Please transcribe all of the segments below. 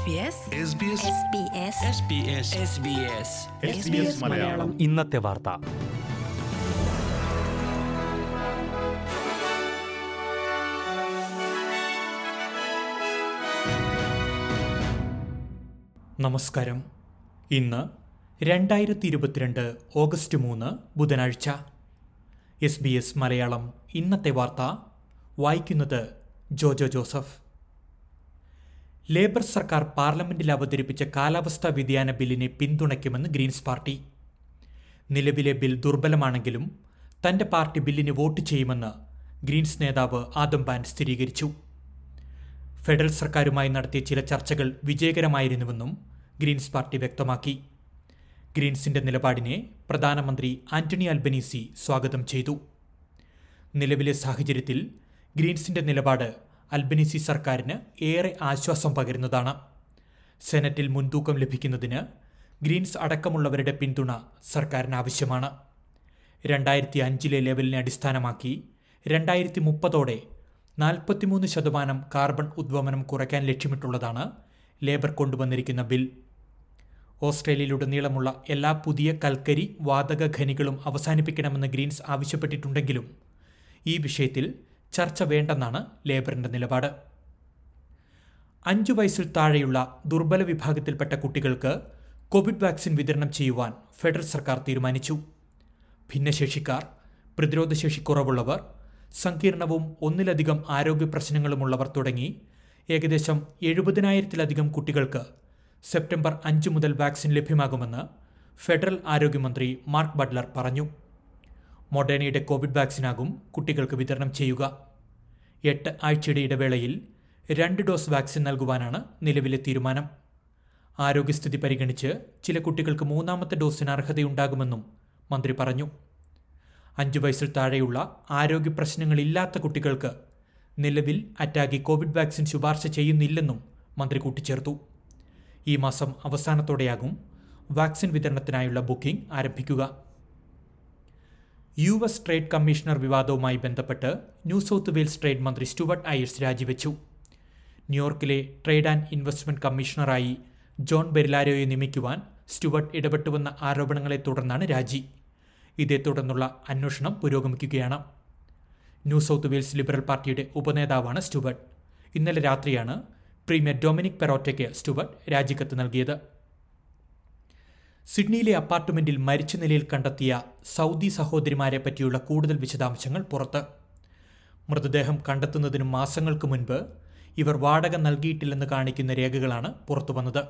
SBS Malayalam. ഇന്നത്തെ വാർത്ത. നമസ്കാരം. ഇന്ന് രണ്ടായിരത്തി ഇരുപത്തിരണ്ട് ഓഗസ്റ്റ് മൂന്ന് ബുധനാഴ്ച. എസ് ബി എസ് മലയാളം ഇന്നത്തെ വാർത്ത. വായിക്കുന്നത് ജോജോ ജോസഫ്. ലേബർ സർക്കാർ പാർലമെന്റിൽ അവതരിപ്പിച്ച കാലാവസ്ഥാ വ്യതിയാന ബില്ലിനെ പിന്തുണയ്ക്കുമെന്ന് ഗ്രീൻസ് പാർട്ടി. നിലവിലെ ബിൽ ദുർബലമാണെങ്കിലും തന്റെ പാർട്ടി ബില്ലിന് വോട്ട് ചെയ്യുമെന്ന് ഗ്രീൻസ് നേതാവ് ആദം ബാൻ സ്ഥിരീകരിച്ചു. ഫെഡറൽ സർക്കാരുമായി നടത്തിയ ചില ചർച്ചകൾ വിജയകരമായിരുന്നുവെന്നും ഗ്രീൻസ് പാർട്ടി വ്യക്തമാക്കി. ഗ്രീൻസിന്റെ നിലപാടിനെ പ്രധാനമന്ത്രി ആന്റണി അൽബനീസി സ്വാഗതം ചെയ്തു. നിലവിലെ സാഹചര്യത്തിൽ ഗ്രീൻസിന്റെ നിലപാട് അൽബനീസി സർക്കാരിന് ഏറെ ആശ്വാസം പകരുന്നതാണ്. സെനറ്റിൽ മുൻതൂക്കം ലഭിക്കുന്നതിന് ഗ്രീൻസ് അടക്കമുള്ളവരുടെ പിന്തുണ സർക്കാരിന് ആവശ്യമാണ് രണ്ടായിരത്തി അഞ്ചിലെ ലെവലിനെ അടിസ്ഥാനമാക്കി രണ്ടായിരത്തി മുപ്പതോടെ നാൽപ്പത്തിമൂന്ന് ശതമാനം കാർബൺ ഉദ്വമനം കുറയ്ക്കാൻ ലക്ഷ്യമിട്ടുള്ളതാണ് ലേബർ കൊണ്ടുവന്നിരിക്കുന്ന ബിൽ. ഓസ്ട്രേലിയയിലുടനീളമുള്ള എല്ലാ പുതിയ കൽക്കരി വാതക ഖനികളും അവസാനിപ്പിക്കണമെന്ന് ഗ്രീൻസ് ആവശ്യപ്പെട്ടിട്ടുണ്ടെങ്കിലും ഈ വിഷയത്തിൽ ചർച്ച വേണ്ടെന്നാണ് ലേബറിന്റെ നിലപാട്. അഞ്ചു വയസ്സിൽ താഴെയുള്ള ദുർബല വിഭാഗത്തിൽപ്പെട്ട കുട്ടികൾക്ക് കോവിഡ് വാക്സിൻ വിതരണം ചെയ്യുവാൻ ഫെഡറൽ സർക്കാർ തീരുമാനിച്ചു. ഭിന്നശേഷിക്കാർ പ്രതിരോധശേഷി കുറവുള്ളവർ സങ്കീർണവും ഒന്നിലധികം ആരോഗ്യ പ്രശ്നങ്ങളുമുള്ളവർ തുടങ്ങി ഏകദേശം എഴുപതിനായിരത്തിലധികം കുട്ടികൾക്ക് സെപ്റ്റംബർ അഞ്ച് മുതൽ വാക്സിൻ ലഭ്യമാകുമെന്ന് ഫെഡറൽ ആരോഗ്യമന്ത്രി മാർക്ക് ബഡ്ലർ പറഞ്ഞു. മൊഡേണയുടെ കോവിഡ് വാക്സിനാകും കുട്ടികൾക്ക് വിതരണം ചെയ്യുക. എട്ട് ആഴ്ചയുടെ ഇടവേളയിൽ രണ്ട് ഡോസ് വാക്സിൻ നൽകുവാനാണ് നിലവിലെ തീരുമാനം. ആരോഗ്യസ്ഥിതി പരിഗണിച്ച് ചില കുട്ടികൾക്ക് മൂന്നാമത്തെ ഡോസിന് അർഹതയുണ്ടാകുമെന്നും മന്ത്രി പറഞ്ഞു. അഞ്ചു വയസ്സിൽ താഴെയുള്ള ആരോഗ്യ പ്രശ്നങ്ങളില്ലാത്ത കുട്ടികൾക്ക് നിലവിൽ അറ്റാകി കോവിഡ് വാക്സിൻ ശുപാർശ ചെയ്യുന്നില്ലെന്നും മന്ത്രി കൂട്ടിച്ചേർത്തു. ഈ മാസം അവസാനത്തോടെയാകും വാക്സിൻ വിതരണത്തിനായുള്ള ബുക്കിംഗ് ആരംഭിക്കുക. യു എസ് ട്രേഡ് കമ്മീഷണർ വിവാദവുമായി ബന്ധപ്പെട്ട് ന്യൂ സൗത്ത് വെയിൽസ് ട്രേഡ് മന്ത്രി സ്റ്റുവർട്ട് അയേഴ്സ് രാജിവെച്ചു. ന്യൂയോർക്കിലെ ട്രേഡ് ആൻഡ് ഇൻവെസ്റ്റ്മെന്റ് കമ്മീഷണറായി ജോൺ ബെരിലാരോയെ നിയമിക്കുവാൻ സ്റ്റുവർട്ട് ഇടപെട്ടുവെന്ന ആരോപണങ്ങളെ തുടർന്നാണ് രാജി. ഇതേ തുടർന്നുള്ള അന്വേഷണം പുരോഗമിക്കുകയാണ്. ന്യൂ സൗത്ത് വെയിൽസ് ലിബറൽ പാർട്ടിയുടെ ഉപനേതാവാണ് സ്റ്റുവർട്ട്. ഇന്നലെ രാത്രിയാണ് പ്രീമിയർ ഡൊമിനിക് പെറോറ്റയ്ക്ക് സ്റ്റുവർട്ട് രാജിക്കത്ത് നൽകിയത്. സിഡ്നിയിലെ അപ്പാർട്ട്മെന്റിൽ മരിച്ച നിലയിൽ കണ്ടെത്തിയ സൗദി സഹോദരിമാരെ പറ്റിയുള്ള കൂടുതൽ വിശദാംശങ്ങൾ പുറത്ത്. മൃതദേഹം കണ്ടെത്തുന്നതിന് മാസങ്ങൾക്ക് മുൻപ് ഇവർ വാടക നൽകിയിട്ടില്ലെന്ന് കാണിക്കുന്ന രേഖകളാണ് പുറത്തു വന്നത്.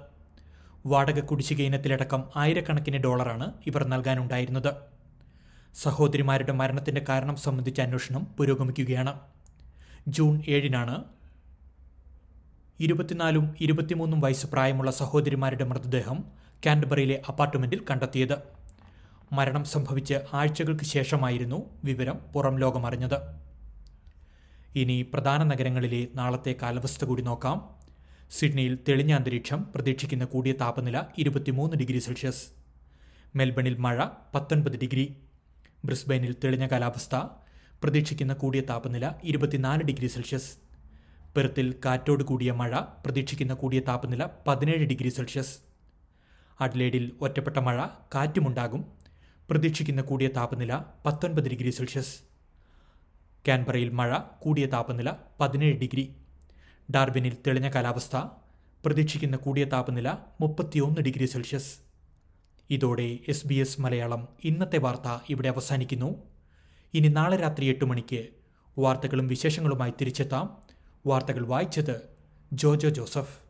വാടക കുടിശ്ശിക ഇനത്തിലടക്കം ആയിരക്കണക്കിന് ഡോളറാണ് ഇവർ നൽകാനുണ്ടായിരുന്നത്. സഹോദരിമാരുടെ മരണത്തിന്റെ കാരണം സംബന്ധിച്ച അന്വേഷണം പുരോഗമിക്കുകയാണ്. ജൂൺ ഏഴിനാണ് ഇരുപത്തിനാലും ഇരുപത്തിമൂന്നും വയസ്സ് പ്രായമുള്ള സഹോദരിമാരുടെ മൃതദേഹം കാൻഡബറിയിലെ അപ്പാർട്ട്മെന്റിൽ കണ്ടെത്തിയത്. മരണം സംഭവിച്ച് ആഴ്ചകൾക്ക് ശേഷമായിരുന്നു വിവരം പുറം ലോകമറിഞ്ഞത്. ഇനി പ്രധാന നഗരങ്ങളിലെ നാളത്തെ കാലാവസ്ഥ കൂടി നോക്കാം. സിഡ്നിയിൽ തെളിഞ്ഞ അന്തരീക്ഷം പ്രതീക്ഷിക്കുന്ന കൂടിയ താപനില ഇരുപത്തിമൂന്ന് ഡിഗ്രി സെൽഷ്യസ്. മെൽബണിൽ മഴ പത്തൊൻപത് ഡിഗ്രി. ബ്രിസ്ബെയിനിൽ തെളിഞ്ഞ കാലാവസ്ഥ പ്രതീക്ഷിക്കുന്ന കൂടിയ താപനില ഇരുപത്തിനാല് ഡിഗ്രി സെൽഷ്യസ്. പെർത്തിൽ കാറ്റോട് കൂടിയ മഴ പ്രതീക്ഷിക്കുന്ന കൂടിയ താപനില പതിനേഴ് ഡിഗ്രി സെൽഷ്യസ്. അഡ്ലേഡിൽ ഒറ്റപ്പെട്ട മഴ കാറ്റുമുണ്ടാകും. പ്രതീക്ഷിക്കുന്ന കൂടിയ താപനില പത്തൊൻപത് ഡിഗ്രി സെൽഷ്യസ്. കാൻബറയിൽ മഴ കൂടിയ താപനില പതിനേഴ് ഡിഗ്രി. ഡാർബിനിൽ തെളിഞ്ഞ കാലാവസ്ഥ പ്രതീക്ഷിക്കുന്ന കൂടിയ താപനില മുപ്പത്തിയൊന്ന് ഡിഗ്രി സെൽഷ്യസ്. ഇതോടെ എസ് ബി എസ് മലയാളം ഇന്നത്തെ വാർത്ത ഇവിടെ അവസാനിക്കുന്നു. ഇനി നാളെ രാത്രി എട്ട് മണിക്ക് വാർത്തകളും വിശേഷങ്ങളുമായി തിരിച്ചെത്താം. വാർത്തകൾ വായിച്ചത് ജോജോ ജോസഫ്.